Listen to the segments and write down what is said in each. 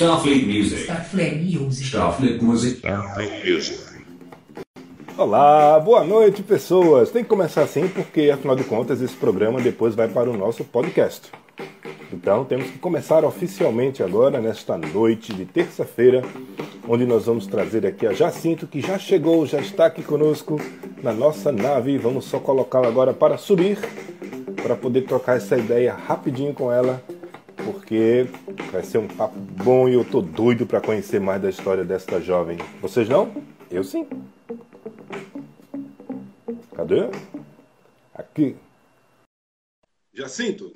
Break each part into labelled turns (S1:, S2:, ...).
S1: Starfleet Music.
S2: Starfleet Music.
S1: Starfleet Music.
S3: Starfleet Music.
S4: Olá, boa noite pessoas. Tem que começar assim porque, afinal de contas, esse programa depois vai para o nosso podcast. Então temos que começar oficialmente agora, nesta noite de terça-feira, onde nós vamos trazer aqui a Jacinto, que já chegou, já está aqui conosco na nossa nave. Vamos só colocá-la agora para subir, para poder trocar essa ideia rapidinho com ela, porque vai ser um papo bom e eu tô doido para conhecer mais da história desta jovem. Vocês não? Eu sim. Cadê? Aqui. Jacinto,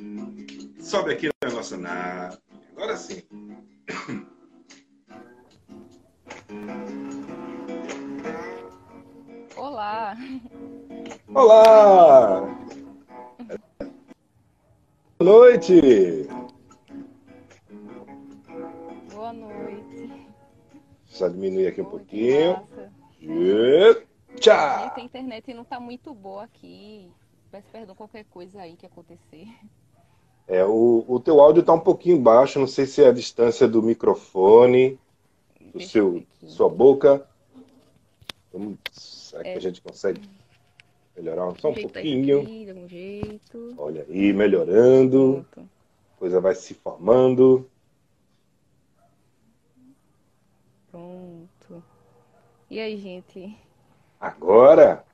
S4: sobe aqui na nossa nave. Agora sim.
S5: Olá!
S4: Olá! Boa noite!
S5: Boa noite.
S4: Só diminuir aqui um pouquinho. E tchau!
S5: Gente, a internet não tá muito boa aqui. Peço perdão qualquer coisa aí que acontecer.
S4: É, o, o teu áudio está um pouquinho baixo, não sei se é a distância do microfone, do
S5: Deixa
S4: seu,
S5: aqui.
S4: sua boca. Vamos, será que
S5: É.
S4: a gente consegue melhorar só um pouquinho?
S5: Aqui, um jeito.
S4: Olha aí, melhorando,
S5: Pronto.
S4: coisa vai se formando.
S5: Pronto. E aí, gente?
S4: Agora,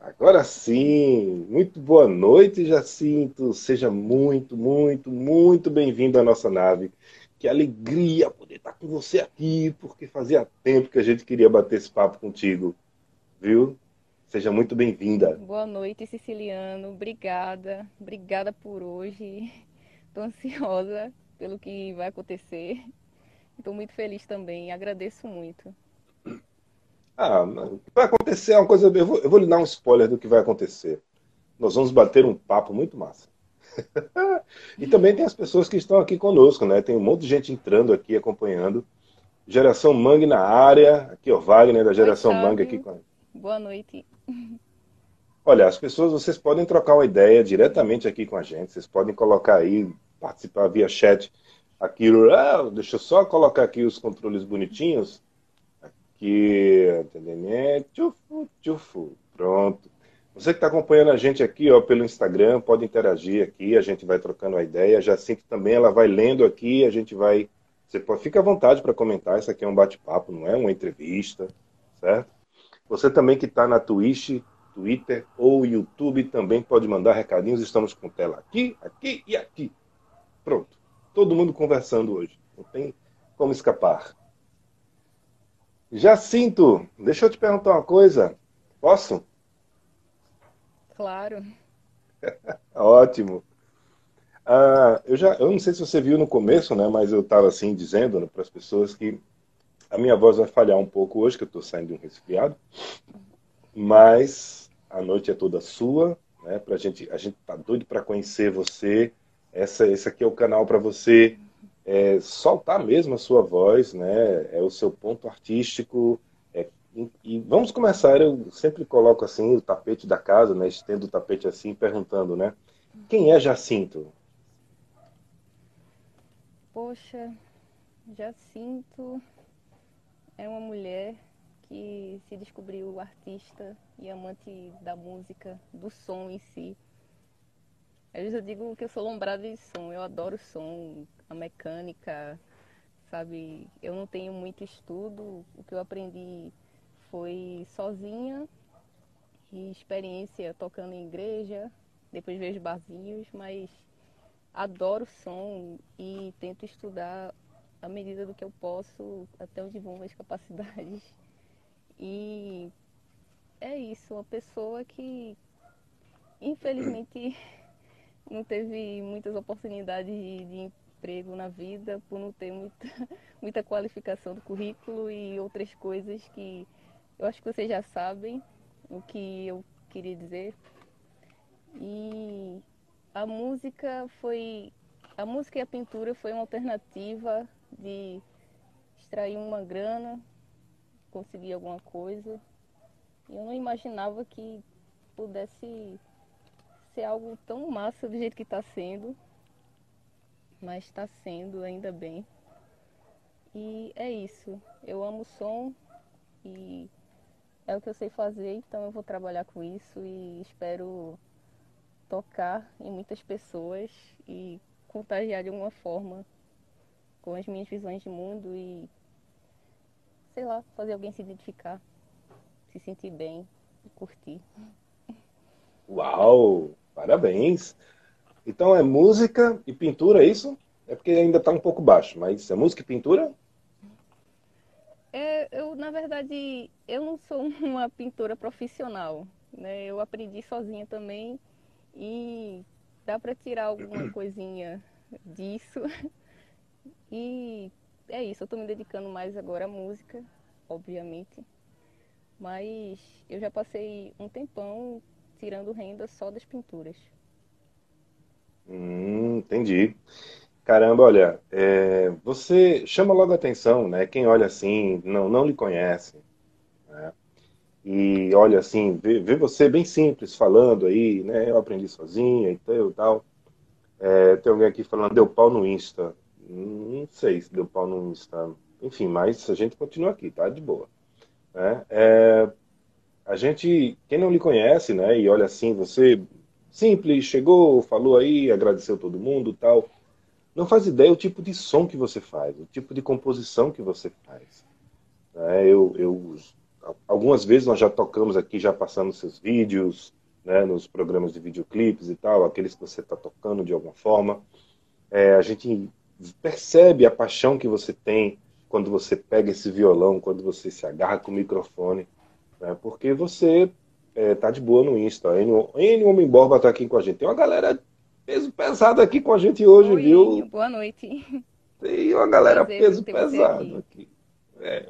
S4: agora sim, muito boa noite, Jacinto. Seja muito, muito, muito bem-vindo à nossa nave. Que alegria poder estar com você aqui, porque fazia tempo que a gente queria bater esse papo contigo, viu? Seja muito bem-vinda.
S5: Boa noite, Siciliano. Obrigada. Obrigada por hoje. Tô ansiosa pelo que vai acontecer. Estou muito feliz também. Agradeço muito.
S4: Ah, o que vai acontecer é uma coisa. Eu vou, eu vou lhe dar um spoiler do que vai acontecer. Nós vamos bater um papo muito massa. e também tem as pessoas que estão aqui conosco, né? Tem um monte de gente entrando aqui, acompanhando. Geração Mangue na área. Aqui, ó, Wagner da Geração
S5: Oi,
S4: Mangue aqui com
S5: Boa noite.
S4: Olha, as pessoas, vocês podem trocar uma ideia diretamente aqui com a gente. Vocês podem colocar aí, participar via chat. Aqui, ah, deixa eu só colocar aqui os controles bonitinhos. Aqui, entendeu? Tchufu, tchufu. Pronto. Você que está acompanhando a gente aqui, ó, pelo Instagram, pode interagir aqui, a gente vai trocando a ideia. Jacinto também, ela vai lendo aqui, a gente vai. Você pode, fica à vontade para comentar. Isso aqui é um bate-papo, não é uma entrevista, certo? Você também que está na Twitch, Twitter ou YouTube também pode mandar recadinhos. Estamos com tela aqui, aqui e aqui. Pronto. Todo mundo conversando hoje. Não tem como escapar. Jacinto, deixa eu te perguntar uma coisa. Posso?
S5: Claro.
S4: Ótimo. Ah, eu já, eu não sei se você viu no começo, né? Mas eu estava assim dizendo para as pessoas que a minha voz vai falhar um pouco hoje, que eu estou saindo de um resfriado. Mas a noite é toda sua, né? Pra gente, a gente tá doido para conhecer você. Essa, esse aqui é o canal para você é, soltar mesmo a sua voz, né? É o seu ponto artístico. É, e, e vamos começar. Eu sempre coloco assim o tapete da casa, né? Estendo o tapete assim, perguntando, né? Quem é Jacinto?
S5: Poxa, Jacinto é uma mulher que se descobriu artista e amante da música, do som em si. Às vezes eu digo que eu sou lombrada de som, eu adoro som, a mecânica, sabe? Eu não tenho muito estudo, o que eu aprendi foi sozinha e experiência tocando em igreja, depois vejo barzinhos, mas adoro som e tento estudar à medida do que eu posso, até onde vão minhas capacidades. E é isso, uma pessoa que infelizmente não teve muitas oportunidades de, de emprego na vida por não ter muita, muita qualificação do currículo e outras coisas que eu acho que vocês já sabem o que eu queria dizer. E a música foi a música e a pintura foi uma alternativa de extrair uma grana, conseguir alguma coisa. Eu não imaginava que pudesse ser algo tão massa do jeito que está sendo. Mas está sendo, ainda bem. E é isso. Eu amo som e é o que eu sei fazer, então eu vou trabalhar com isso e espero tocar em muitas pessoas e contagiar de alguma forma com as minhas visões de mundo e sei lá, fazer alguém se identificar, se sentir bem, curtir.
S4: Uau! Parabéns! Então é música e pintura, é isso? É porque ainda está um pouco baixo, mas é música e pintura?
S5: É, eu, na verdade, eu não sou uma pintora profissional. Né? Eu aprendi sozinha também e dá para tirar alguma coisinha disso. E é isso, eu estou me dedicando mais agora à música, obviamente. Mas eu já passei um tempão tirando renda só das pinturas.
S4: Hum, entendi. Caramba, olha, é, você chama logo a atenção, né? Quem olha assim, não, não lhe conhece, né? E olha assim, vê, vê você bem simples falando aí, né? Eu aprendi sozinha e tal, tal. É, tem alguém aqui falando, deu pau no Insta. Não sei se deu pau no Insta. Enfim, mas a gente continua aqui, tá? De boa. Né? É, a gente, quem não lhe conhece, né? E olha assim, você simples, chegou, falou aí, agradeceu todo mundo tal. Não faz ideia o tipo de som que você faz, o tipo de composição que você faz. É, eu, eu, algumas vezes nós já tocamos aqui, já passamos seus vídeos, né, nos programas de videoclipes e tal, aqueles que você está tocando de alguma forma. É, a gente percebe a paixão que você tem quando você pega esse violão, quando você se agarra com o microfone, né, porque você é, tá de boa no Insta. N, N Homem Borba tá aqui com a gente. Tem uma galera peso pesado aqui com a gente hoje,
S5: Oi,
S4: viu?
S5: Boa noite.
S4: Tem uma galera Prazer, peso pesado aqui. aqui. É.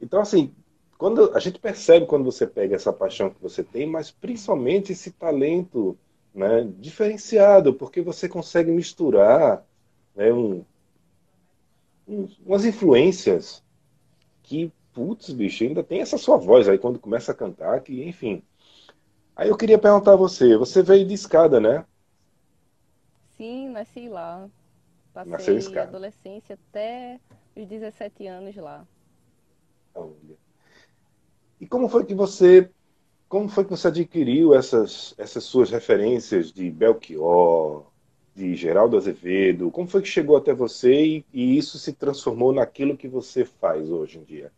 S4: Então, assim, quando a gente percebe quando você pega essa paixão que você tem, mas principalmente esse talento né, diferenciado, porque você consegue misturar né, um, um, umas influências que, putz, bicho, ainda tem essa sua voz aí quando começa a cantar, que, enfim, Aí eu queria perguntar a você, você veio de escada, né?
S5: Sim, nasci lá. Passei a adolescência até os 17 anos lá.
S4: Olha. E como foi que você como foi que você adquiriu essas, essas suas referências de Belchior, de Geraldo Azevedo? Como foi que chegou até você e, e isso se transformou naquilo que você faz hoje em dia?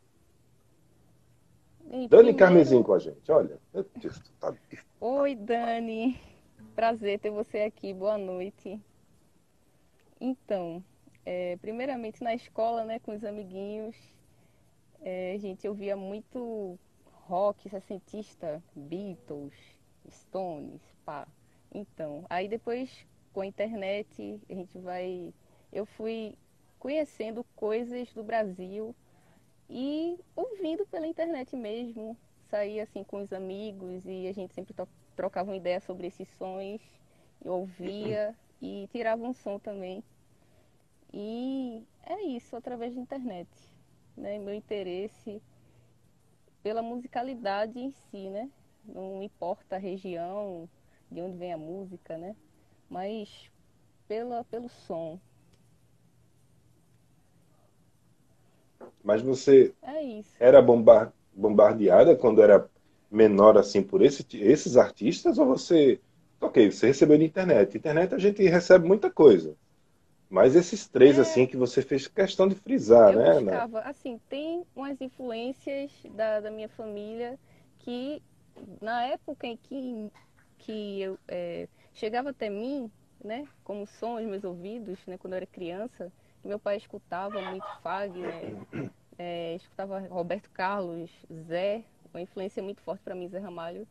S4: Dani primeiro... Carmesim com a gente, olha.
S5: Tá Oi, Dani. Prazer ter você aqui. Boa noite. Então, é, primeiramente na escola, né, com os amiguinhos, é, gente ouvia muito rock sessentista, Beatles, Stones, pá. Então, aí depois com a internet, a gente vai. Eu fui conhecendo coisas do Brasil e ouvindo pela internet mesmo, saía assim com os amigos e a gente sempre trocava uma ideia sobre esses sons, eu ouvia e tirava um som também. E é isso, através da internet. Né? Meu interesse pela musicalidade em si, né? Não importa a região, de onde vem a música, né? Mas pela, pelo som.
S4: Mas você
S5: é
S4: era bombar, bombardeada quando era menor assim por esse, esses artistas ou você, ok, você recebeu de internet. Internet a gente recebe muita coisa. Mas esses três é, assim que você fez questão de frisar,
S5: eu
S4: né?
S5: Buscava, assim, tem umas influências da, da minha família que na época em que que eu é, chegava até mim, né, como som aos meus ouvidos, né, quando eu era criança, meu pai escutava muito Fagner, é, escutava Roberto Carlos, Zé, uma influência muito forte para mim, Zé Ramalho.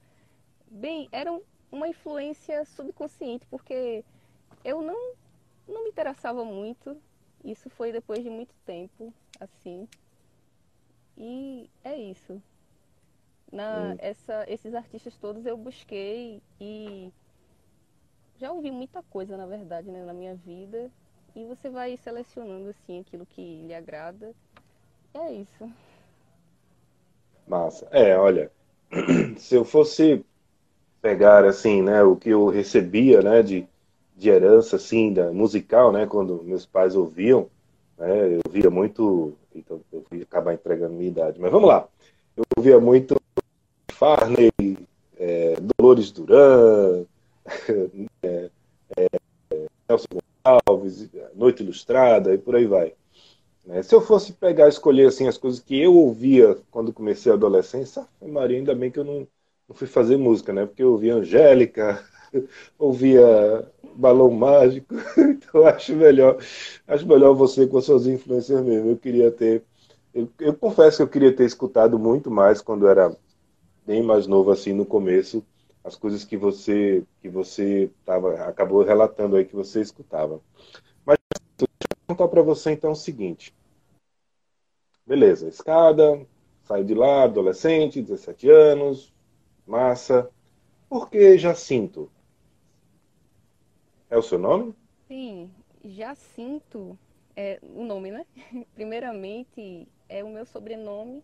S5: Bem, era uma influência subconsciente, porque eu não, não me interessava muito. Isso foi depois de muito tempo, assim. E é isso. Na, hum. essa, esses artistas todos eu busquei e já ouvi muita coisa, na verdade, né, na minha vida. E você vai selecionando assim aquilo que lhe agrada. É isso.
S4: Massa. É, olha, se eu fosse pegar assim, né, o que eu recebia, né, de, de herança assim da musical, né, quando meus pais ouviam, Né? Eu via muito. Então, eu via acabar entregando minha idade. Mas vamos lá. Eu via muito Farney, é, Dolores Duran, é, é, Nelson Gonçalves, Noite Ilustrada e por aí vai. Né? Se eu fosse pegar escolher assim, as coisas que eu ouvia quando comecei a adolescência, Maria, ainda bem que eu não, não fui fazer música, né? Porque eu ouvia Angélica, ouvia Balão Mágico, então acho melhor, acho melhor você com as suas influências mesmo. Eu queria ter, eu, eu confesso que eu queria ter escutado muito mais quando era bem mais novo assim no começo, as coisas que você que você tava, acabou relatando aí que você escutava. Mas deixa eu contar para você então o seguinte. Beleza, escada, saio de lá, adolescente, 17 anos, massa. Por que Jacinto? É o seu nome?
S5: Sim, Jacinto é o nome, né? Primeiramente é o meu sobrenome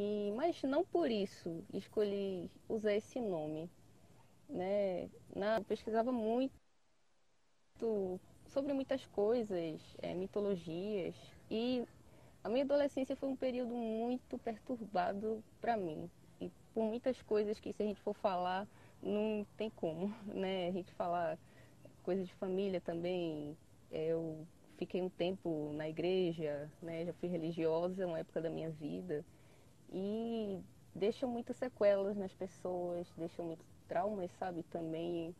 S5: e, mas não por isso escolhi usar esse nome. Né? Na, eu pesquisava muito sobre muitas coisas, é, mitologias, e a minha adolescência foi um período muito perturbado para mim. E por muitas coisas que, se a gente for falar, não tem como, né? A gente falar coisas de família também. Eu fiquei um tempo na igreja, né? Já fui religiosa, uma época da minha vida e deixam muitas sequelas nas pessoas, deixam muitos traumas, sabe, também.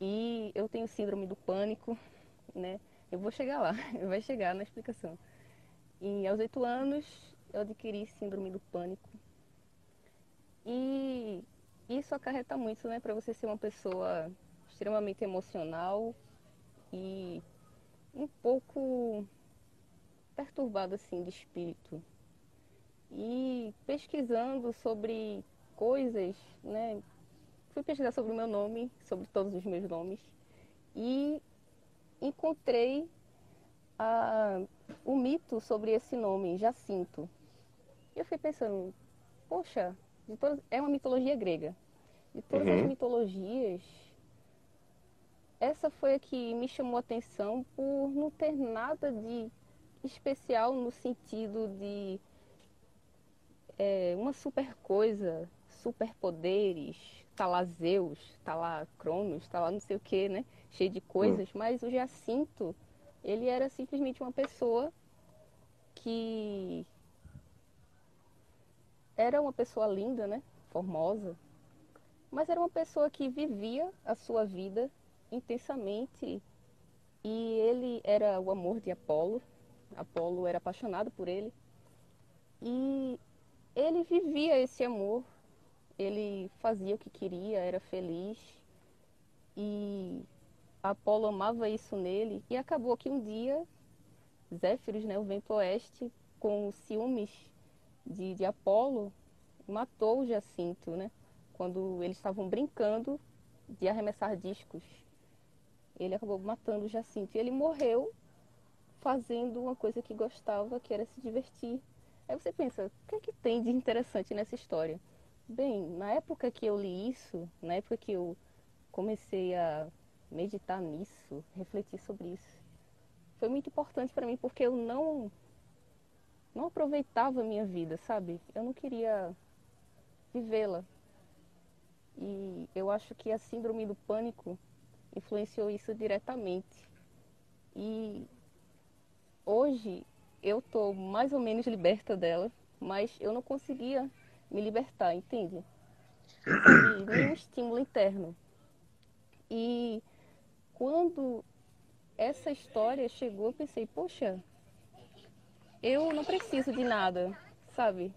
S5: E eu tenho síndrome do pânico, né? Eu vou chegar lá, vai chegar na explicação. E aos oito anos eu adquiri síndrome do pânico. E isso acarreta muito, né, para você ser uma pessoa extremamente emocional e um pouco perturbado assim de espírito, e pesquisando sobre coisas, né? Fui pesquisar sobre o meu nome, sobre todos os meus nomes e encontrei a, o mito sobre esse nome, Jacinto. E eu fui pensando, poxa, todas, é uma mitologia grega. De todas uhum. as mitologias, essa foi a que me chamou a atenção por não ter nada de especial no sentido de é, uma super coisa, superpoderes, tá lá Zeus, tá lá Cronos, tá lá não sei o que, né? Cheio de coisas, hum. mas o Jacinto, ele era simplesmente uma pessoa que era uma pessoa linda, né? Formosa, mas era uma pessoa que vivia a sua vida intensamente e ele era o amor de Apolo. Apolo era apaixonado por ele. E ele vivia esse amor, ele fazia o que queria, era feliz e Apolo amava isso nele e acabou que um dia Zéfiros, né, o vento oeste, com ciúmes de, de Apolo, matou o Jacinto, né? Quando eles estavam brincando de arremessar discos. Ele acabou matando o Jacinto e ele morreu fazendo uma coisa que gostava, que era se divertir Aí você pensa, o que é que tem de interessante nessa história? Bem, na época que eu li isso, na época que eu comecei a meditar nisso, refletir sobre isso, foi muito importante para mim porque eu não não aproveitava a minha vida, sabe? Eu não queria vivê-la. E eu acho que a síndrome do pânico influenciou isso diretamente. E hoje eu tô mais ou menos liberta dela, mas eu não conseguia me libertar, entende? De nenhum estímulo interno. E quando essa história chegou, eu pensei, poxa, eu não preciso de nada, sabe?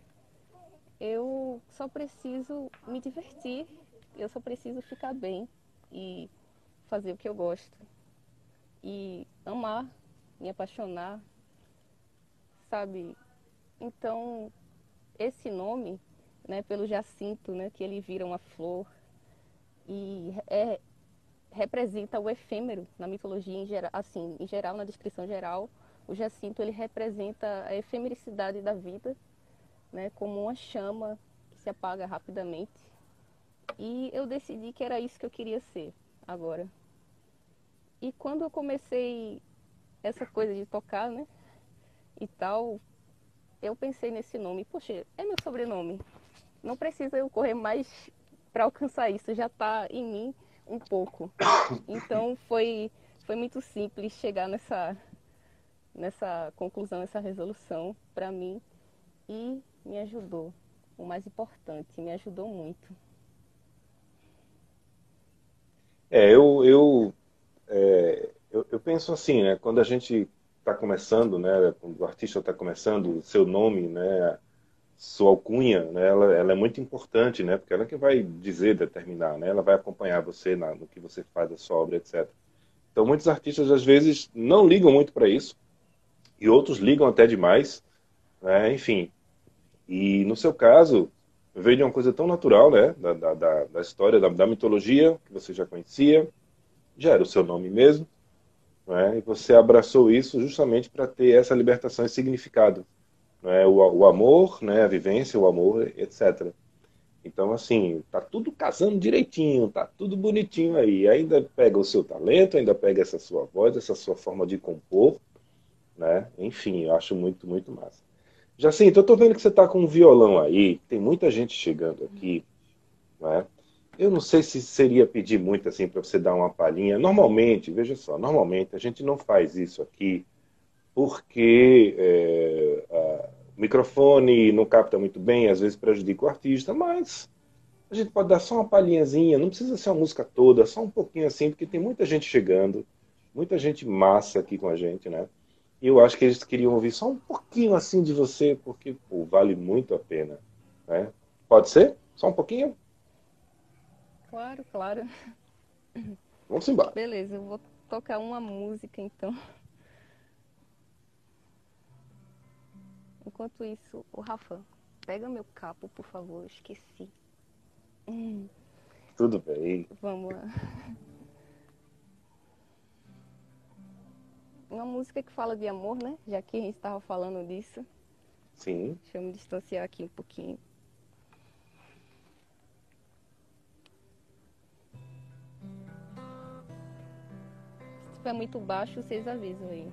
S5: Eu só preciso me divertir, eu só preciso ficar bem e fazer o que eu gosto. E amar, me apaixonar, sabe? Então, esse nome, né, pelo Jacinto, né, que ele vira uma flor e é, representa o efêmero na mitologia em geral, assim, em geral, na descrição geral, o Jacinto ele representa a efemericidade da vida, né, como uma chama que se apaga rapidamente. E eu decidi que era isso que eu queria ser agora. E quando eu comecei essa coisa de tocar, né? E tal, eu pensei nesse nome. Poxa, é meu sobrenome. Não precisa eu correr mais para alcançar isso, já está em mim um pouco. Então foi, foi muito simples chegar nessa, nessa conclusão, nessa resolução para mim e me ajudou. O mais importante, me ajudou muito.
S4: É, eu, eu, é, eu, eu, penso assim, né? Quando a gente está começando, né? O artista está começando, seu nome, né? Sua alcunha, né? Ela, ela, é muito importante, né? Porque ela é que vai dizer, determinar, né? Ela vai acompanhar você na, no que você faz, a sua obra, etc. Então, muitos artistas às vezes não ligam muito para isso e outros ligam até demais, né? Enfim. E no seu caso, veio de uma coisa tão natural, né? Da, da, da história, da, da, mitologia, que você já conhecia, já era o seu nome mesmo, né? e você abraçou isso justamente para ter essa libertação e significado. Né? O, o amor, né? a vivência, o amor, etc. Então, assim, tá tudo casando direitinho, tá tudo bonitinho aí. Ainda pega o seu talento, ainda pega essa sua voz, essa sua forma de compor, né? Enfim, eu acho muito, muito massa. Jacinto, eu tô vendo que você tá com um violão aí, tem muita gente chegando aqui, né? Eu não sei se seria pedir muito assim para você dar uma palhinha. Normalmente, veja só, normalmente a gente não faz isso aqui porque é, a, o microfone não capta muito bem, às vezes prejudica o artista, mas a gente pode dar só uma palhinhazinha, não precisa ser uma música toda, só um pouquinho assim, porque tem muita gente chegando, muita gente massa aqui com a gente, né? E eu acho que eles queriam ouvir só um pouquinho assim de você, porque pô, vale muito a pena. Né? Pode ser? Só um pouquinho?
S5: Claro, claro.
S4: Vamos embora.
S5: Beleza, eu vou tocar uma música então. Enquanto isso, o Rafa, pega meu capo, por favor, esqueci.
S4: Tudo bem.
S5: Vamos lá. uma música que fala de amor, né? Já que a gente estava falando disso.
S4: Sim.
S5: Deixa eu me distanciar aqui um pouquinho. Estiver muito baixo, vocês avisam aí.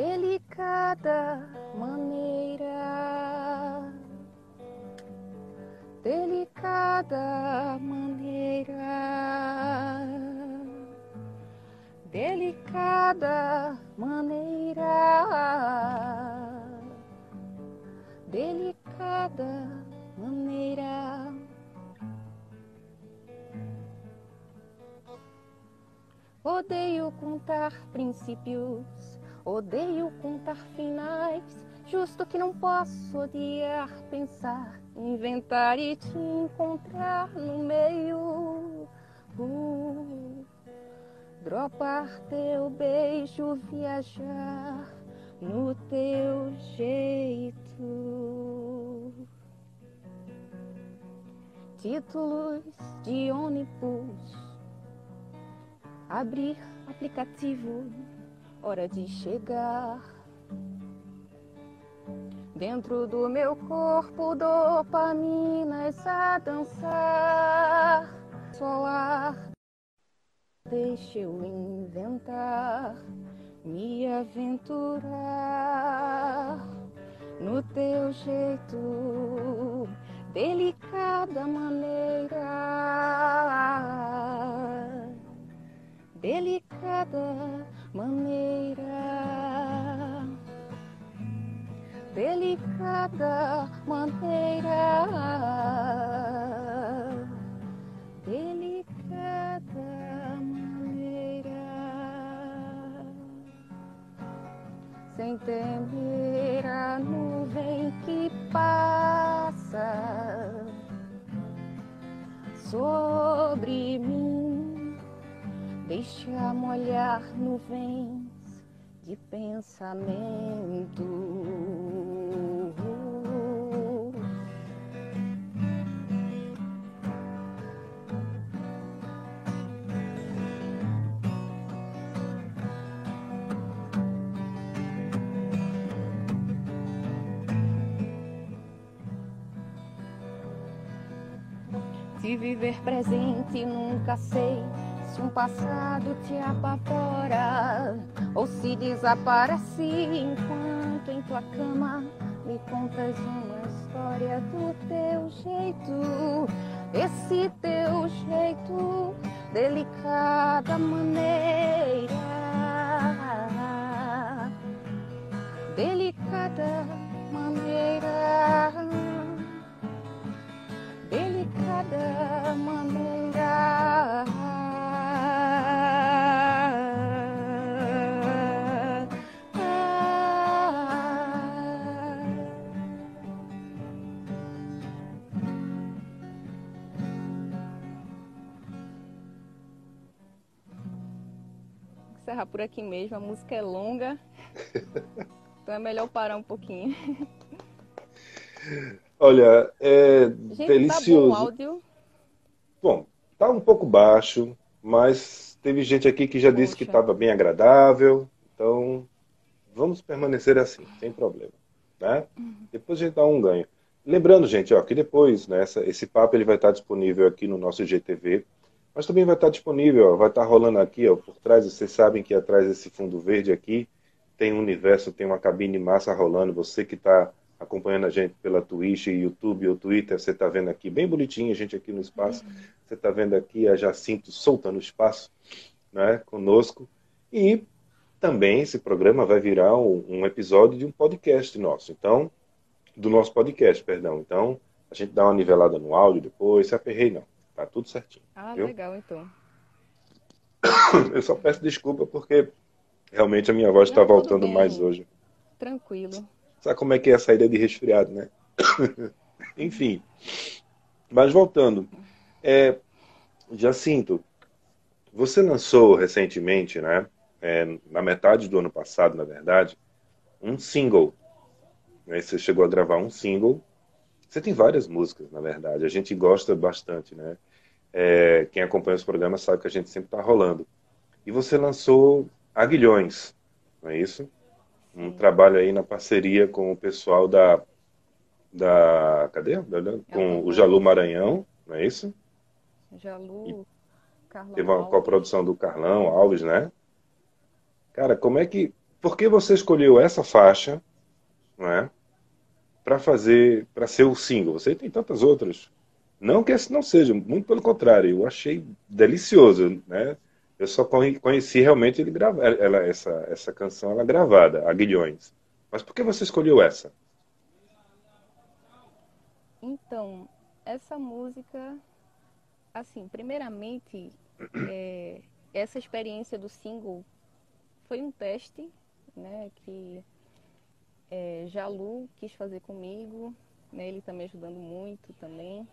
S5: Delicada maneira, Odeio contar finais, justo que não posso odiar, pensar, inventar e te encontrar no meio. Uh, dropar teu beijo, viajar no teu jeito. Títulos de ônibus, abrir aplicativo hora de chegar. Dentro do meu corpo, dopaminas a dançar. Solar, deixa eu inventar, me aventurar no teu jeito, delicada maneira. Delicada maneira, delicada maneira, delicada maneira, sem temer a nuvem que passa sobre mim Deixa molhar no vento de pensamento. De viver presente, nunca sei se um passado te apavora ou se desaparece enquanto em tua cama me contas uma história do teu jeito. Esse teu jeito, delicada maneira, delicada maneira delicada maneira. Encerrar por aqui mesmo, a música é longa, então é melhor parar um pouquinho.
S4: Olha, é Gente, delicioso. Tá bom, áudio? bom, tá um pouco baixo, mas teve gente aqui que já Poxa. disse que estava bem agradável. Então, vamos permanecer assim, sem problema. Né? Uhum. Depois a gente dá um ganho. Lembrando, gente, ó, que depois, né, essa, esse papo ele vai estar disponível aqui no nosso GTV, mas também vai estar disponível, ó, vai estar rolando aqui, ó, por trás, vocês sabem que atrás desse fundo verde aqui tem um universo, tem uma cabine massa rolando, você que está acompanhando a gente pela Twitch, YouTube ou Twitter, você está vendo aqui bem bonitinho a gente aqui no espaço. Uhum. Você está vendo aqui a Jacinto soltando o espaço né, conosco. E também esse programa vai virar um, um, episódio de um podcast nosso. Então, do nosso podcast, perdão. Então, a gente dá uma nivelada no áudio depois, se aperrei não. Tá tudo certinho.
S5: Ah, viu? legal então.
S4: Eu só peço desculpa porque realmente a minha voz está voltando bem. mais hoje.
S5: Tranquilo.
S4: Sabe como é que é a saída de resfriado, né? Enfim. Mas voltando. É, Jacinto, você lançou recentemente, né? É, na metade do ano passado, na verdade, um single. Né? Você chegou a gravar um single. Você tem várias músicas, na verdade. A gente gosta bastante, né? É, quem acompanha os programas sabe que a gente sempre está rolando. E você lançou Aguilhões, não é isso? um trabalho aí na parceria com o pessoal da. da cadê? Com o Jalu Maranhão, não é isso?
S5: Jalu,
S4: Carlão. Teve uma coprodução do Carlão Alves, né? Cara, como é que. Por que você escolheu essa faixa, não é? Para fazer. para ser o single? Você tem tantas outras. Não que esse não seja, muito pelo contrário, eu achei delicioso, né? Eu só conheci realmente ele gravar ela, essa, essa canção ela gravada, Aguilhões. Mas por que você escolheu essa?
S5: Então, essa música, assim, primeiramente, é, essa experiência do single foi um teste, né, que é, Jalu quis fazer comigo, né, ele está me ajudando muito também.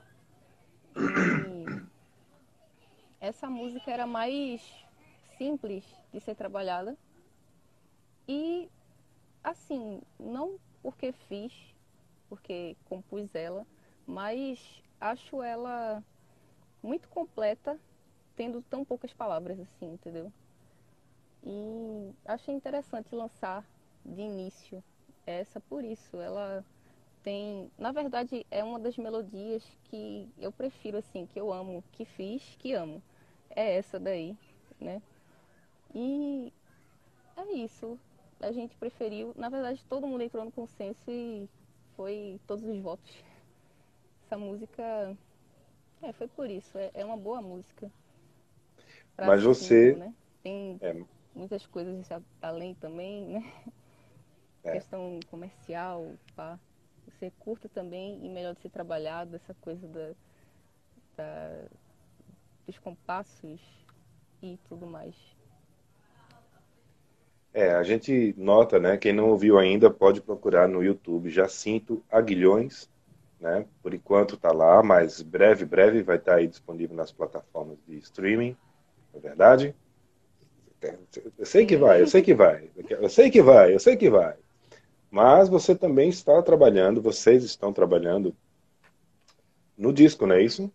S5: Essa música era mais simples de ser trabalhada. E, assim, não porque fiz, porque compus ela, mas acho ela muito completa, tendo tão poucas palavras assim, entendeu? E achei interessante lançar de início essa por isso. Ela tem, na verdade, é uma das melodias que eu prefiro assim, que eu amo, que fiz, que amo. É essa daí, né? E é isso. A gente preferiu, na verdade, todo mundo entrou no consenso e foi todos os votos. Essa música, é, foi por isso. É, é uma boa música.
S4: Mas você,
S5: né? Tem é. muitas coisas além também, né? É. Questão comercial, pá ser curta também e melhor de ser trabalhado, essa coisa da, da, dos compassos e tudo mais.
S4: É, a gente nota, né? Quem não ouviu ainda pode procurar no YouTube Jacinto Aguilhões, né? Por enquanto está lá, mas breve, breve vai estar tá aí disponível nas plataformas de streaming, não é verdade? Eu sei que vai, eu sei que vai. Eu sei que vai, eu sei que vai. Mas você também está trabalhando, vocês estão trabalhando no disco, não é isso?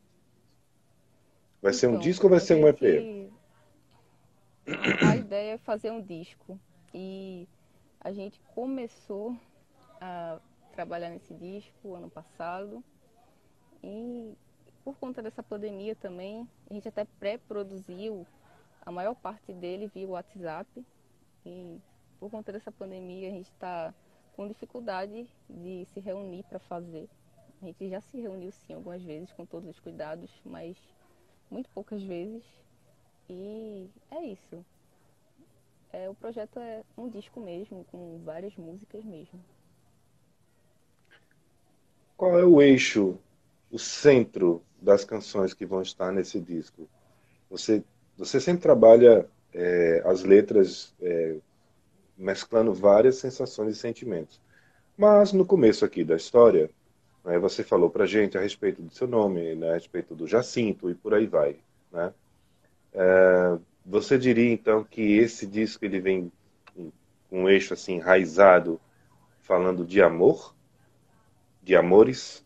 S4: Vai ser um então, disco ou vai ser um EP?
S5: A ideia é fazer um disco. E a gente começou a trabalhar nesse disco ano passado. E por conta dessa pandemia também, a gente até pré-produziu a maior parte dele via WhatsApp. E por conta dessa pandemia, a gente está com dificuldade de se reunir para fazer. A gente já se reuniu sim algumas vezes com todos os cuidados, mas muito poucas vezes. E é isso. É, o projeto é um disco mesmo, com várias músicas mesmo.
S4: Qual é o eixo, o centro das canções que vão estar nesse disco? Você, você sempre trabalha é, as letras é, mesclando várias sensações e sentimentos. Mas no começo aqui da história, né, você falou para gente a respeito do seu nome, né, a respeito do Jacinto e por aí vai. Né? É, você diria então que esse disco ele vem com um eixo assim enraizado, falando de amor, de amores,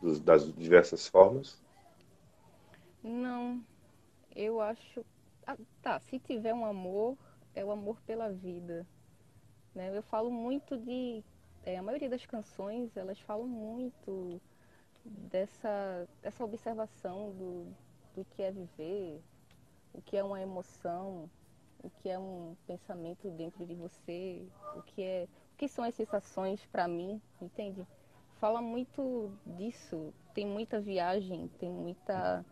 S4: dos, das diversas formas?
S5: Não, eu acho. Ah, tá, se tiver um amor, é o amor pela vida. Né? Eu falo muito de. É, a maioria das canções, elas falam muito dessa, dessa observação do, do que é viver, o que é uma emoção, o que é um pensamento dentro de você, o que é, o que são as sensações para mim, entende? Fala muito disso, tem muita viagem, tem muita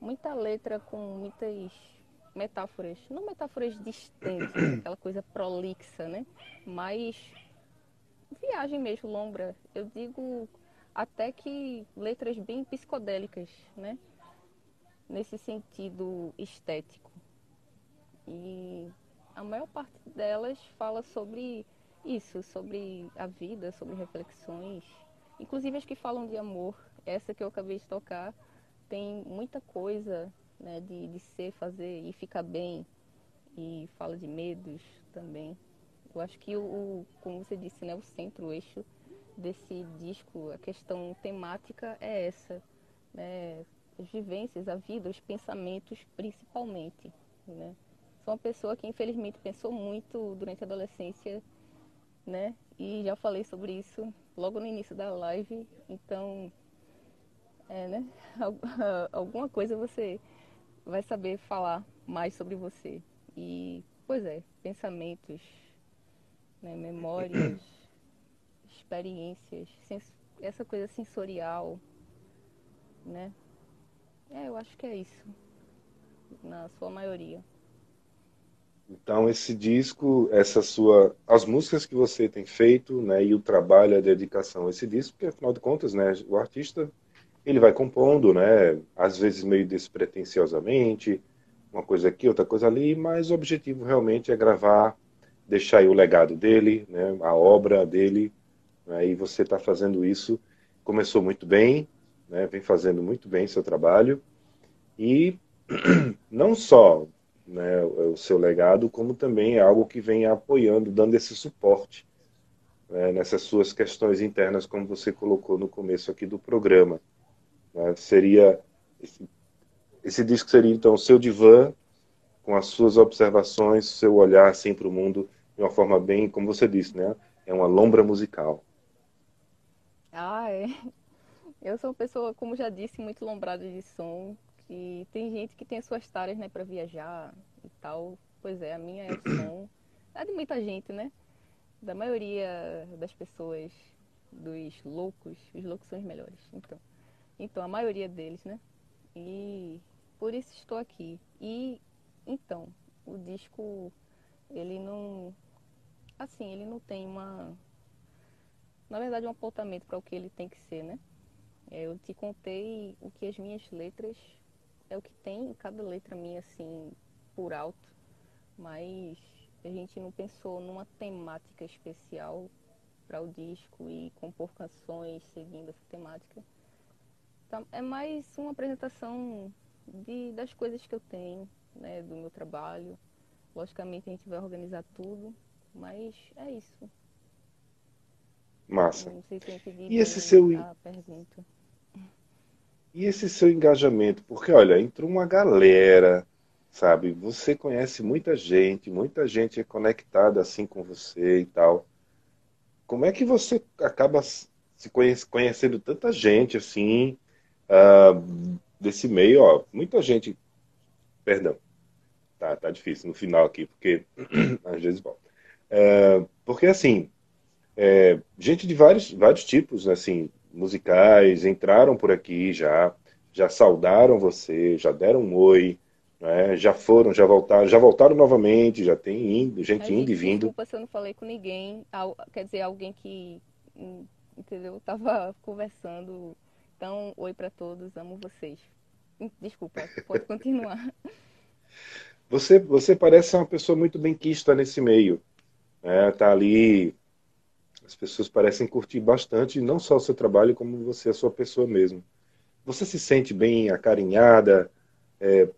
S5: muita letra com muitas metáforas, não metáforas distantes, aquela coisa prolixa, né? Mas viagem mesmo, lombra. Eu digo até que letras bem psicodélicas, né? Nesse sentido estético. E a maior parte delas fala sobre isso, sobre a vida, sobre reflexões, inclusive as que falam de amor. Essa que eu acabei de tocar tem muita coisa né, de, de ser, fazer e ficar bem. E fala de medos também. Eu acho que, o, como você disse, né, o centro, o eixo desse disco, a questão temática é essa. Né? As vivências, a vida, os pensamentos principalmente. Né? Sou uma pessoa que infelizmente pensou muito durante a adolescência, né? E já falei sobre isso logo no início da live, então é, né? Alguma coisa você vai saber falar mais sobre você. E, pois é, pensamentos, né, memórias, experiências, essa coisa sensorial, né? É, eu acho que é isso, na sua maioria.
S4: Então esse disco, essa sua, as músicas que você tem feito, né, e o trabalho, a dedicação a esse disco, porque afinal de contas, né, o artista ele vai compondo, né? Às vezes meio despretensiosamente, uma coisa aqui, outra coisa ali, mas o objetivo realmente é gravar, deixar aí o legado dele, né? A obra dele, né? e você está fazendo isso, começou muito bem, né? Vem fazendo muito bem seu trabalho e não só né, o seu legado, como também é algo que vem apoiando, dando esse suporte né, nessas suas questões internas, como você colocou no começo aqui do programa. Né? Seria esse, esse, disco seria então seu divã com as suas observações, seu olhar assim para o mundo de uma forma bem, como você disse, né? É uma lombra musical.
S5: Ah, é. Eu sou uma pessoa, como já disse, muito lombrada de som. E tem gente que tem suas tareas, né, para viajar e tal. Pois é, a minha é som. É de muita gente, né? Da maioria das pessoas, dos loucos. Os loucos são os melhores. Então. Então, a maioria deles, né? E por isso estou aqui. E então, o disco, ele não. Assim, ele não tem uma. Na verdade, um apontamento para o que ele tem que ser, né? É, eu te contei o que as minhas letras. É o que tem em cada letra minha, assim, por alto. Mas a gente não pensou numa temática especial para o disco e compor canções seguindo essa temática. Tá, é mais uma apresentação de, das coisas que eu tenho, né, do meu trabalho, Logicamente a gente vai organizar tudo, mas é isso.
S4: Massa.
S5: Não sei se eu
S4: E esse seu
S5: a pergunta.
S4: e esse seu engajamento, porque olha, entrou uma galera, sabe? Você conhece muita gente, muita gente é conectada assim com você e tal. Como é que você acaba se conhece- conhecendo tanta gente assim, ah, desse meio, ó, muita gente, perdão, tá, tá difícil no final aqui, porque às vezes volta. É, porque assim, é, gente de vários, vários tipos, né, assim, musicais, entraram por aqui já, já saudaram você, já deram um oi, né, já foram, já voltaram, já voltaram novamente, já tem indo,
S5: Mas,
S4: gente indo e vindo.
S5: desculpa se eu não falei com ninguém. Quer dizer, alguém que, entendeu? Tava conversando. Então, oi pra todos, amo vocês. Hum, Desculpa, pode continuar.
S4: Você, você parece ser uma pessoa muito benquista nesse meio, né? Tá ali, as pessoas parecem curtir bastante, não só o seu trabalho, como você, a sua pessoa mesmo. Você se sente bem acarinhada, é,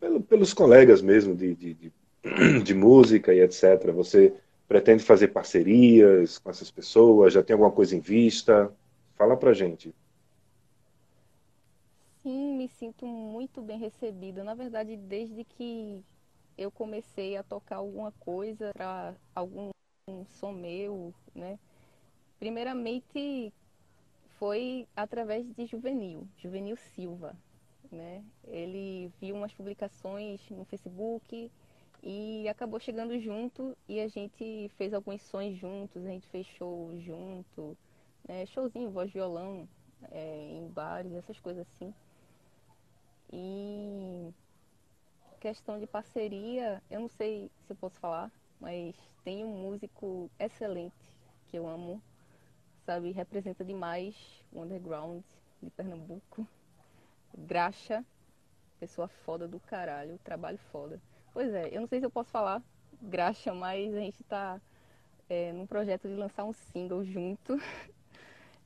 S4: pelo- pelos colegas mesmo de, de, de, de música e etc. Você pretende fazer parcerias com essas pessoas? Já tem alguma coisa em vista? Fala pra gente.
S5: Sim, me sinto muito bem recebida. Na verdade, desde que eu comecei a tocar alguma coisa para algum som meu, né? Primeiramente foi através de Juvenil, Juvenil Silva, né? Ele viu umas publicações no Facebook e acabou chegando junto e a gente fez alguns sons juntos, a gente fez show junto, né? Showzinho, voz violão, é, em bares, essas coisas assim. E questão de parceria, eu não sei se eu posso falar, mas tem um músico excelente que eu amo, sabe? Representa demais o underground de Pernambuco. Graxa, pessoa foda do caralho, trabalho foda. Pois é, eu não sei se eu posso falar Graxa, mas a gente tá é, num projeto de lançar um single junto.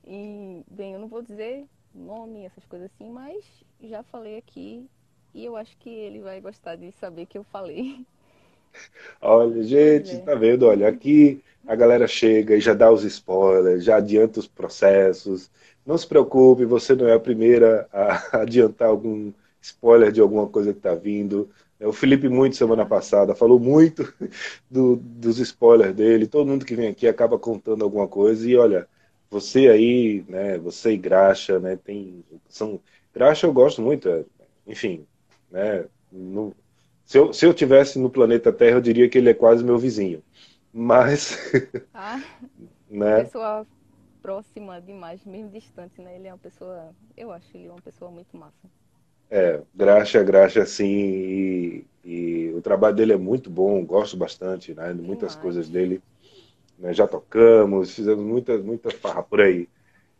S5: E, bem, eu não vou dizer nome, essas coisas assim, mas já falei aqui e eu acho que ele vai gostar de saber que eu falei.
S4: Olha, gente,
S5: é.
S4: tá vendo? Olha, aqui a galera chega e já dá os spoilers, já adianta os processos. Não se preocupe, você não é a primeira a adiantar algum spoiler de alguma coisa que tá vindo. O Felipe, muito semana passada, falou muito do- dos spoilers dele. Todo mundo que vem aqui acaba contando alguma coisa. E olha, você aí, né? Você e Graxa, né? Tem, são, Graxa eu gosto muito, é, enfim, né? não- se eu, se eu tivesse no planeta Terra, eu diria que ele é quase meu vizinho. Mas,
S5: Ah,
S4: né?
S5: pessoa próxima demais, mesmo distante, né? Ele é uma pessoa, eu acho ele uma pessoa muito massa.
S4: É, Graxa, Graxa, assim, e, e o trabalho dele é muito bom, gosto bastante, né? De muitas
S5: Demais.
S4: coisas dele, né? Já tocamos, fizemos muita, muita farra por aí.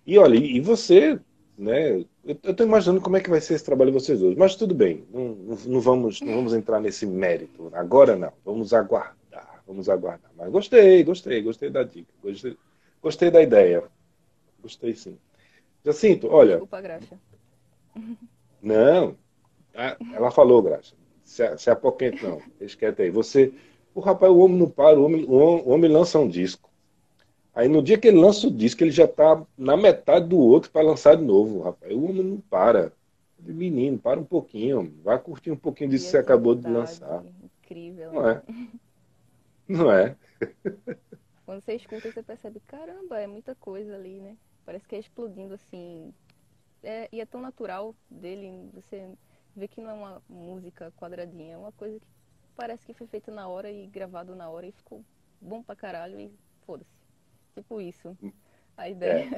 S4: E olha, e você, né? Eu, eu tô imaginando como é que vai ser esse trabalho de vocês dois, mas tudo bem, não, não, vamos, não vamos entrar nesse mérito. Agora não, vamos aguardar, vamos aguardar. Mas gostei, gostei, gostei da dica, gostei, gostei da ideia, gostei sim. Jacinto, olha.
S5: Desculpa, Graxa.
S4: Não, ela falou, Graça. Se, se apoquente, não. Quieto aí. Você, o rapaz, o homem não para, o homem, o hom- o homem lança um disco. Aí no dia que ele lança o disco, ele já tá na metade do outro para lançar de novo, rapaz. O homem não para. Menino, para um pouquinho. Vai curtir um pouquinho disso que você acabou de lançar.
S5: Incrível.
S4: Não é? Não é?
S5: Quando você escuta, você percebe, caramba, é muita coisa ali, né? Parece que é explodindo assim. É, e é tão natural dele, você vê que não é uma música quadradinha, é uma coisa que parece que foi feita na hora e gravado na hora e ficou bom pra caralho e foda-se. Tipo isso. A ideia.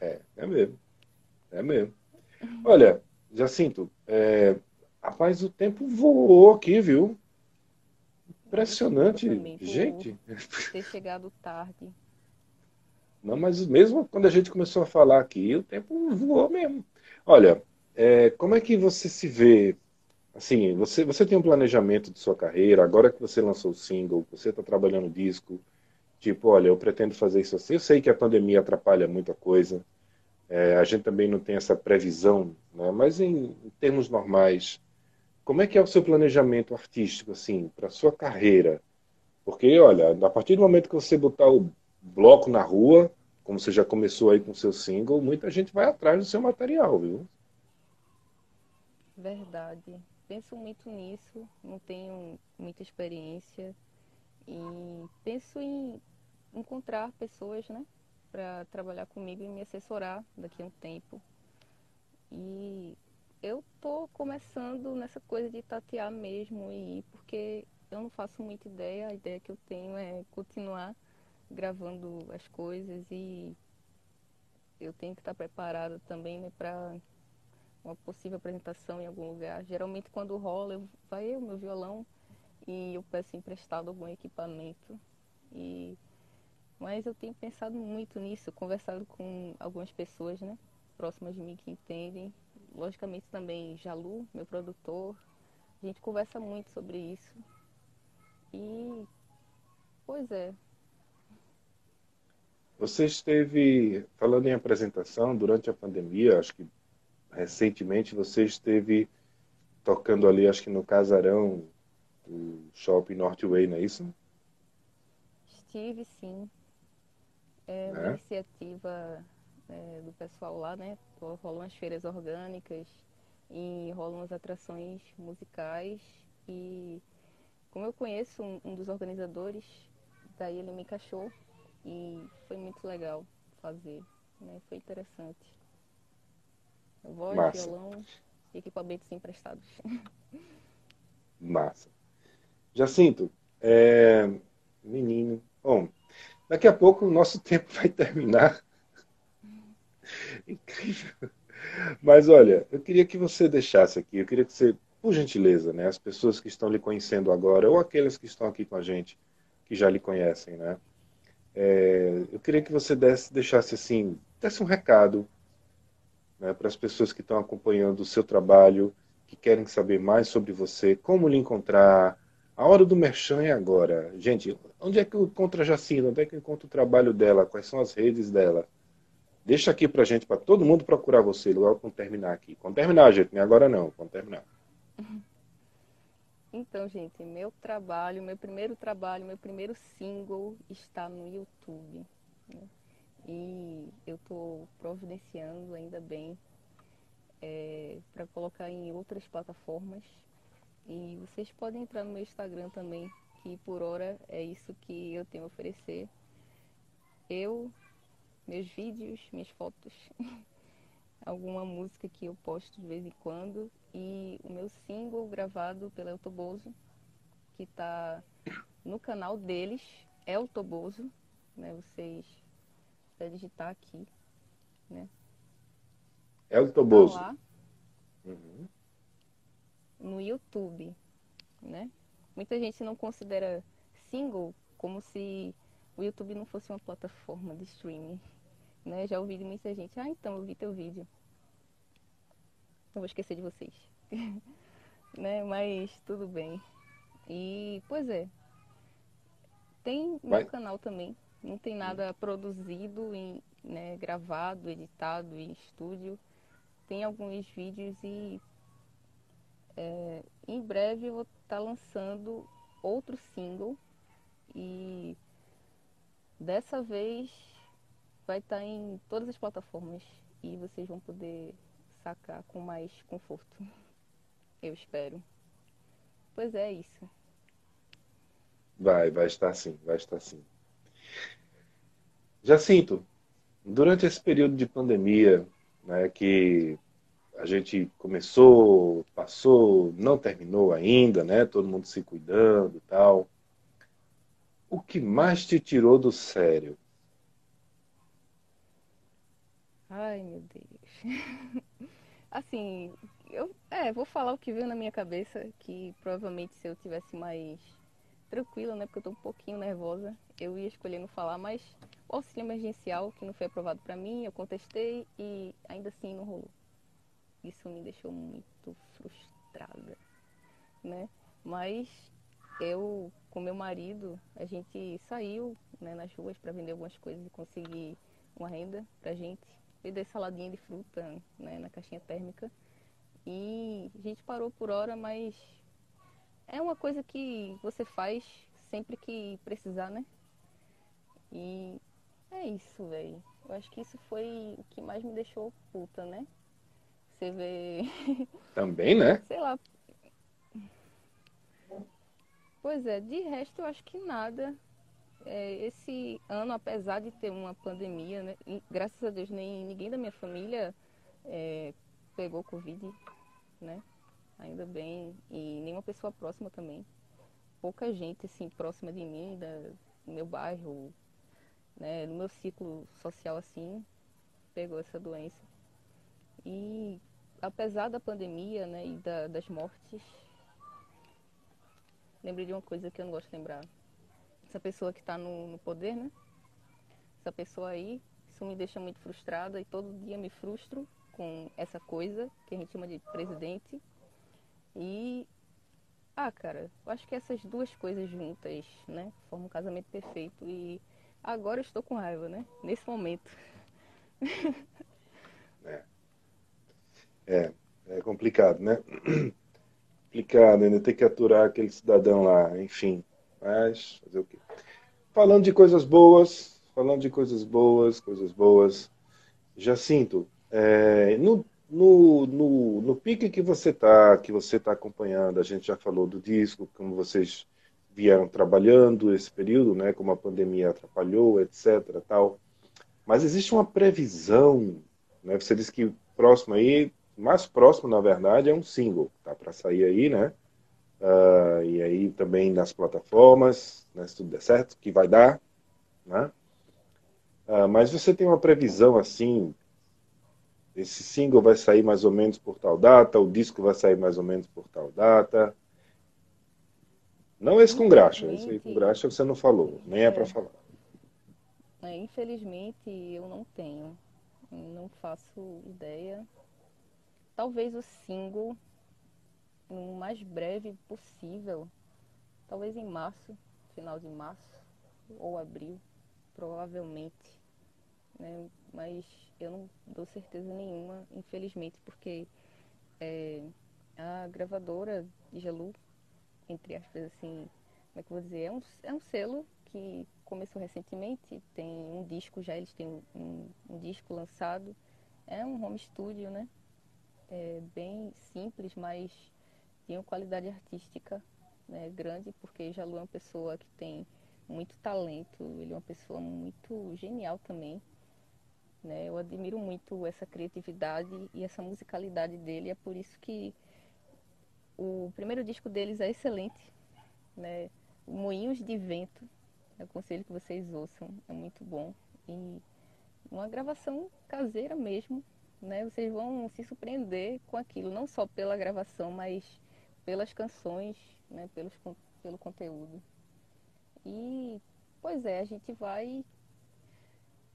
S4: É, é mesmo. É mesmo. Olha, Jacinto, é, rapaz, o tempo voou aqui, viu? Impressionante. Gente,
S5: Ter chegado tarde.
S4: não, mas mesmo quando a gente começou a falar aqui, o tempo voou mesmo. Olha, é, como é que você se vê? Assim, você, você tem um planejamento de sua carreira, agora que você lançou o single, você está trabalhando o disco, tipo, olha, eu pretendo fazer isso assim. Eu sei que a pandemia atrapalha muita coisa, é, a gente também não tem essa previsão, né? Mas em, em termos normais, como é que é o seu planejamento artístico, assim, para sua carreira? Porque, olha, a partir do momento que você botar o bloco na rua, como você já começou aí com o seu single, muita gente vai atrás do seu material, viu?
S5: Verdade. Penso muito nisso, não tenho muita experiência e penso em encontrar pessoas, né, para trabalhar comigo e me assessorar daqui a um tempo. E eu tô começando nessa coisa de tatear mesmo e porque eu não faço muita ideia, a ideia que eu tenho é continuar gravando as coisas e eu tenho que estar preparada também né, para uma possível apresentação em algum lugar. Geralmente quando rola, eu, vai eu, meu violão, e eu peço emprestado algum equipamento. E, mas eu tenho pensado muito nisso, conversado com algumas pessoas né, próximas de mim que entendem. Logicamente também Jalu, meu produtor. A gente conversa muito sobre isso. E, pois é,
S4: você esteve, falando em apresentação, durante a pandemia, acho que recentemente você esteve tocando ali, acho que no casarão do Shopping Northway, não é isso?
S5: Estive, sim. É uma é? iniciativa é, do pessoal lá, né? Rolam as feiras orgânicas e rolam as atrações musicais. E como eu conheço um, um dos organizadores, daí ele me encaixou e foi muito legal fazer, né? Foi interessante. Voz, Massa. violão e equipamentos emprestados.
S4: Massa. Jacinto, é... menino. Bom, daqui a pouco o nosso tempo vai terminar. Incrível. Mas olha, eu queria que você deixasse aqui, eu queria que você, por gentileza, né, as pessoas que estão lhe conhecendo agora, ou aqueles que estão aqui com a gente, que já lhe conhecem, né, é, eu queria que você desse, deixasse assim, desse um recado né, para as pessoas que estão acompanhando o seu trabalho, que querem saber mais sobre você, como lhe encontrar. A hora do merchan é agora. Gente, onde é que eu encontro a Jacinda? Onde é que eu encontro o trabalho dela? Quais são as redes dela? Deixa aqui pra gente, para todo mundo procurar você, logo quando terminar aqui. Quando terminar, gente, nem agora não, quando terminar.
S5: Então, gente, meu trabalho, meu primeiro trabalho, meu primeiro single está no YouTube. Né? E eu estou providenciando, ainda bem, é, para colocar em outras plataformas. E vocês podem entrar no meu Instagram também, que por hora é isso que eu tenho a oferecer. Eu, meus vídeos, minhas fotos. alguma música que eu posto de vez em quando e o meu single gravado pela Eltoboso, que está no canal deles, é o Toboso, né? Vocês digitar aqui, né?
S4: É o Toboso. Tá
S5: uhum. No YouTube, né? Muita gente não considera single como se o YouTube não fosse uma plataforma de streaming. Né? Já ouvi de muita gente, ah, então eu vi teu vídeo. Não vou esquecer de vocês. né? Mas tudo bem. E, pois é. Tem meu canal também. Não tem nada produzido, em, né, gravado, editado em estúdio. Tem alguns vídeos e é, em breve eu vou estar tá lançando outro single. E dessa vez vai estar tá em todas as plataformas e vocês vão poder sacar com mais conforto. Eu espero. Pois é isso.
S4: Vai, vai estar sim, vai estar sim. Jacinto, durante esse período de pandemia, né, que a gente começou, passou, não terminou ainda, né, todo mundo se cuidando e tal, o que mais te tirou do sério?
S5: Ai, meu Deus. assim, eu é, vou falar o que veio na minha cabeça, que provavelmente se eu tivesse mais tranquila, né, porque eu tô um pouquinho nervosa, eu ia escolher não falar, mas o auxílio emergencial que não foi aprovado para mim, eu contestei e ainda assim não rolou. Isso me deixou muito frustrada, né? Mas eu com meu marido, a gente saiu né, nas ruas para vender algumas coisas e conseguir uma renda pra gente e dei saladinha de fruta né, na caixinha térmica. E a gente parou por hora, mas é uma coisa que você faz sempre que precisar, né? E é isso, velho. Eu acho que isso foi o que mais me deixou puta, né? Você vê.
S4: Também, né?
S5: Sei lá. Pois é, de resto eu acho que nada. É, esse ano, apesar de ter uma pandemia, né? graças a Deus nem ninguém da minha família é, pegou Covid, né? Ainda bem. E nenhuma pessoa próxima também. Pouca gente, assim, próxima de mim, da, do meu bairro, né? No meu ciclo social, assim, pegou essa doença. E apesar da pandemia, né? E da, das mortes, lembrei de uma coisa que eu não gosto de lembrar. Essa pessoa que está no, no poder, né? Essa pessoa aí, isso me deixa muito frustrada e todo dia me frustro com essa coisa que a gente chama de presidente. E ah, cara, eu acho que essas duas coisas juntas, né, formam um casamento perfeito e agora estou com raiva, né? Nesse momento.
S4: É. É, é complicado, né? complicado, ainda tem que aturar aquele cidadão lá, enfim. Mas fazer o quê? Falando de coisas boas, falando de coisas boas, coisas boas. Jacinto, é, no, no, no, no pique que você está, que você está acompanhando, a gente já falou do disco, como vocês vieram trabalhando esse período, né, como a pandemia atrapalhou, etc. Tal. Mas existe uma previsão, né? Você disse que próximo aí, mais próximo na verdade é um single, tá para sair aí, né? Uh, e aí também nas plataformas, né, se tudo der certo, que vai dar, né? Uh, mas você tem uma previsão assim esse single vai sair mais ou menos por tal data, o disco vai sair mais ou menos por tal data. Não esse com graxa, esse aí com graxa você não falou, nem é, é para falar.
S5: É, infelizmente eu não tenho, não faço ideia. Talvez o single, no mais breve possível, talvez em março, final de março ou abril, provavelmente. Né? Mas eu não dou certeza nenhuma, infelizmente, porque é, a gravadora de Jalu, entre aspas, assim, como é que eu vou dizer, é um, é um selo que começou recentemente, tem um disco já, eles têm um, um disco lançado, é um home studio, né? É bem simples, mas tem uma qualidade artística né, grande, porque Jalu é uma pessoa que tem muito talento, ele é uma pessoa muito genial também. Né? Eu admiro muito essa criatividade e essa musicalidade dele. É por isso que o primeiro disco deles é excelente. Né? Moinhos de Vento, eu aconselho que vocês ouçam, é muito bom. E uma gravação caseira mesmo. Né? Vocês vão se surpreender com aquilo, não só pela gravação, mas pelas canções, né? Pelos, pelo conteúdo. E, pois é, a gente vai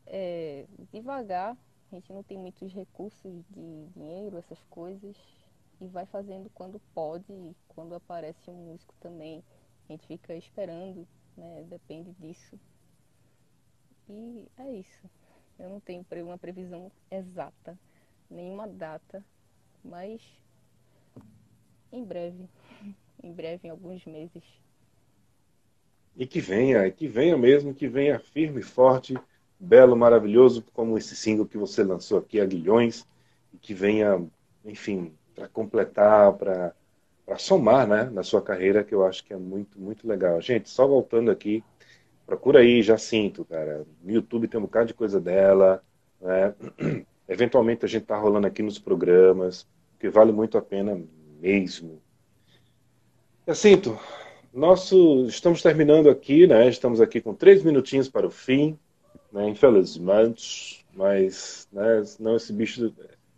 S5: é, devagar, a gente não tem muitos recursos de dinheiro, essas coisas, e vai fazendo quando pode, quando aparece um músico também, a gente fica esperando, né? Depende disso. E é isso. Eu não tenho uma previsão exata, nenhuma data, mas em breve, em breve, em alguns meses.
S4: E que venha, que venha mesmo, que venha firme e forte belo, maravilhoso, como esse single que você lançou aqui, Aguilhões, e que venha, enfim, para completar, para somar né, na sua carreira, que eu acho que é muito, muito legal. Gente, só voltando aqui, procura aí Jacinto, cara. No YouTube tem um bocado de coisa dela, né? Eventualmente a gente tá rolando aqui nos programas, que vale muito a pena mesmo. Jacinto, nosso, estamos terminando aqui, né? Estamos aqui com três minutinhos para o fim né? Infelizmente, mas né, não esse bicho.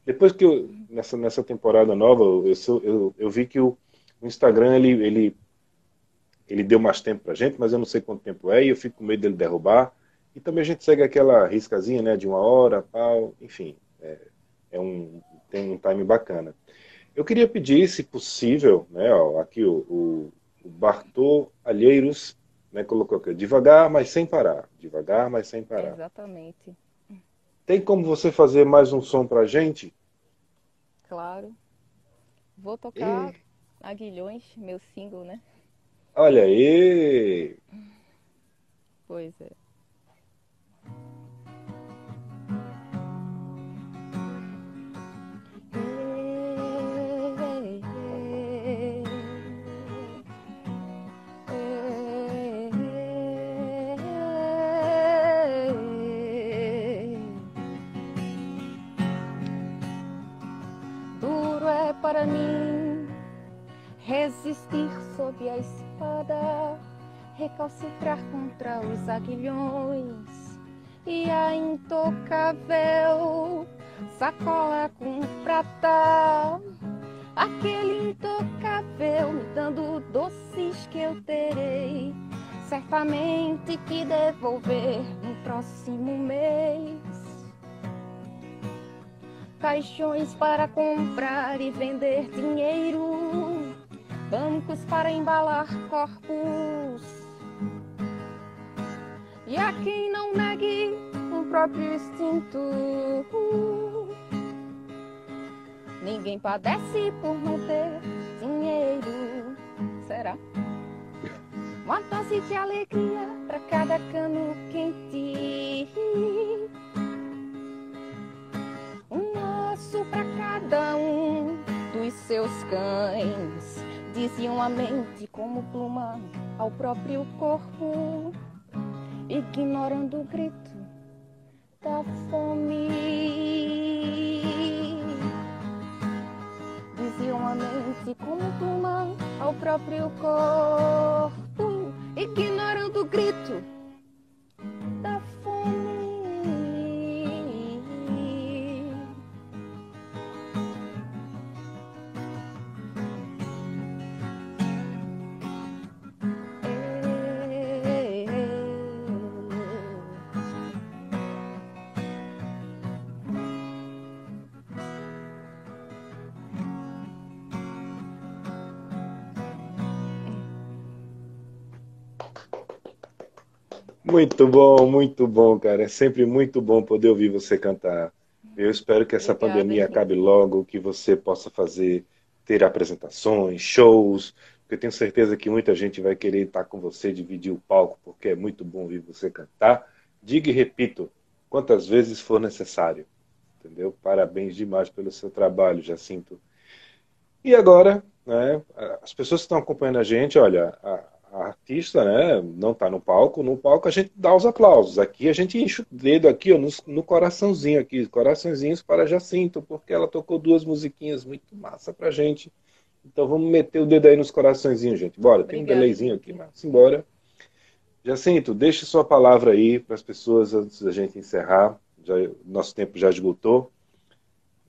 S4: Depois que eu, nessa nessa temporada nova eu, eu, eu vi que o, o Instagram ele, ele ele deu mais tempo pra gente, mas eu não sei quanto tempo é e eu fico com medo dele derrubar. E também a gente segue aquela riscazinha, né, de uma hora, enfim, é, é um tem um time bacana. Eu queria pedir, se possível, né, ó, aqui o, o, o Bartô Alheiros né, colocou aqui, devagar, mas sem parar. Devagar, mas sem parar.
S5: Exatamente.
S4: Tem como você fazer mais um som pra gente?
S5: Claro. Vou tocar e... Aguilhões, meu single, né?
S4: Olha aí!
S5: Pois é. Recalcitrar contra os aguilhões e a intocável sacola com prata. Aquele intocável me dando doces que eu terei, certamente que devolver no próximo mês caixões para comprar e vender dinheiro, bancos para embalar corpos. E a quem não negue o próprio instinto. Ninguém padece por não ter dinheiro. Será? Uma dose de alegria para cada cano quente osso para cada um dos seus cães. Diziam a mente como pluma ao próprio corpo, ignorando o grito da fome. Diziam a mente como pluma ao próprio corpo, ignorando o grito
S4: Muito bom, muito bom, cara. É sempre muito bom poder ouvir você cantar. Eu espero que essa Obrigada, pandemia gente. acabe logo, que você possa fazer, ter apresentações, shows, porque eu tenho certeza que muita gente vai querer estar com você, dividir o palco, porque é muito bom ouvir você cantar. Diga e repito, quantas vezes for necessário. Entendeu? Parabéns demais pelo seu trabalho, Jacinto. E agora, né, as pessoas que estão acompanhando a gente, olha, a, artista né, não está no palco, no palco a gente dá os aplausos. Aqui a gente enche o dedo aqui ó, no, no coraçãozinho aqui, coraçõezinhos para Jacinto, porque ela tocou duas musiquinhas muito massa pra gente. Então vamos meter o dedo aí nos coraçõezinhos, gente. Bora, Obrigada, tem um delayzinho aqui, mas embora. Jacinto, deixe sua palavra aí para as pessoas antes da gente encerrar. Já, nosso tempo já esgotou.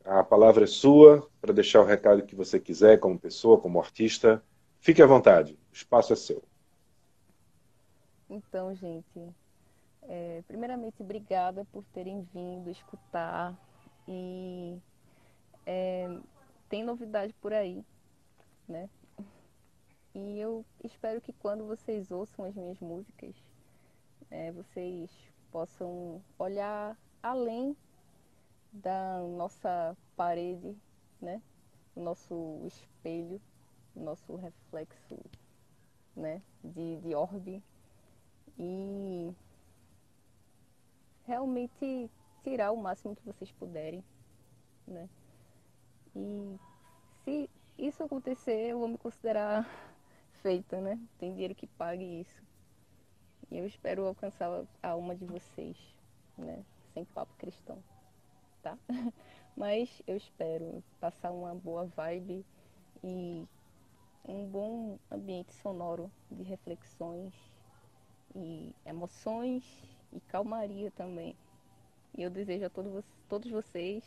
S4: A palavra é sua para deixar o recado que você quiser, como pessoa, como artista. Fique à vontade, o espaço é seu.
S5: Então, gente, é, primeiramente, obrigada por terem vindo escutar. E é, tem novidade por aí, né? E eu espero que quando vocês ouçam as minhas músicas, é, vocês possam olhar além da nossa parede, né? O nosso espelho, o nosso reflexo, né? De, de orbe e realmente tirar o máximo que vocês puderem, né? E se isso acontecer, eu vou me considerar feita, né? Tem dinheiro que pague isso. E eu espero alcançar a alma de vocês, né? Sem papo cristão, tá? Mas eu espero passar uma boa vibe e um bom ambiente sonoro de reflexões e emoções e calmaria também. E eu desejo a todos, todos vocês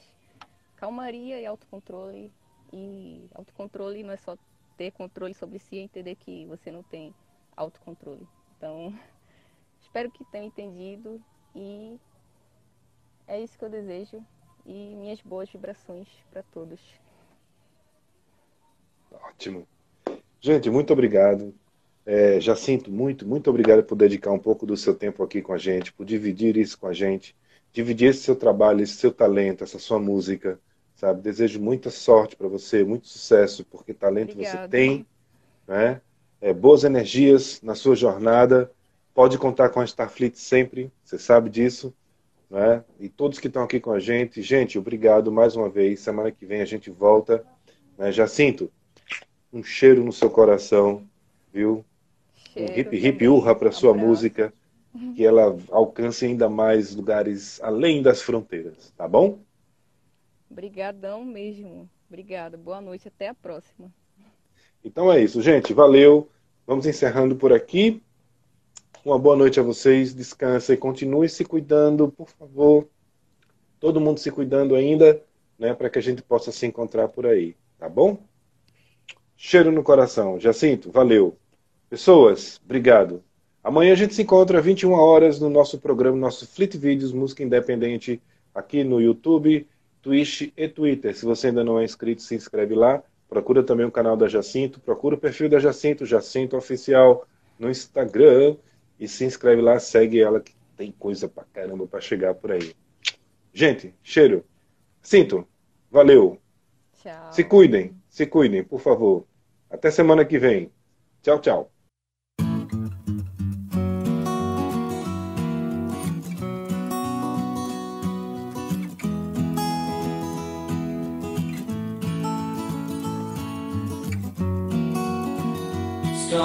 S5: calmaria e autocontrole. E autocontrole não é só ter controle sobre si, é entender que você não tem autocontrole. Então, espero que tenham entendido e é isso que eu desejo e minhas boas vibrações para todos.
S4: Ótimo. Gente, muito obrigado. É, Jacinto, muito, muito obrigado por dedicar um pouco do seu tempo aqui com a gente, por dividir isso com a gente, dividir esse seu trabalho, esse seu talento, essa sua música. sabe? Desejo muita sorte para você, muito sucesso, porque talento
S5: Obrigada.
S4: você tem, né? É, boas energias na sua jornada. Pode contar com a Starfleet sempre, você sabe disso, né? E todos que estão aqui com a gente, gente, obrigado mais uma vez. Semana que vem a gente volta. Né? Jacinto, um cheiro no seu coração, viu? Um hip hip urra para sua
S5: Abraço.
S4: música, que ela alcance ainda mais lugares além das fronteiras, tá bom?
S5: Obrigadão mesmo. Obrigada. Boa noite. Até a próxima.
S4: Então é isso, gente. Valeu. Vamos encerrando por aqui. Uma boa noite a vocês. Descansa e continue se cuidando, por favor. Todo mundo se cuidando ainda, né, para que a gente possa se encontrar por aí, tá bom? Cheiro no coração. Jacinto, valeu. Pessoas, obrigado. Amanhã a gente se encontra às 21 horas no nosso programa, nosso Fleet Vídeos Música Independente, aqui no YouTube, Twitch e Twitter. Se você ainda não é inscrito, se inscreve lá. Procura também o canal da Jacinto, procura o perfil da Jacinto, Jacinto Oficial, no Instagram. E se inscreve lá, segue ela, que tem coisa pra caramba pra chegar por aí. Gente, cheiro. Sinto. Valeu.
S5: Tchau.
S4: Se cuidem, se cuidem, por favor. Até semana que vem. Tchau, tchau.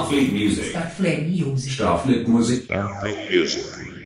S1: Starfleet Music.
S2: Starfleet Music.
S1: Starfleet Music.
S3: Starfleet Music.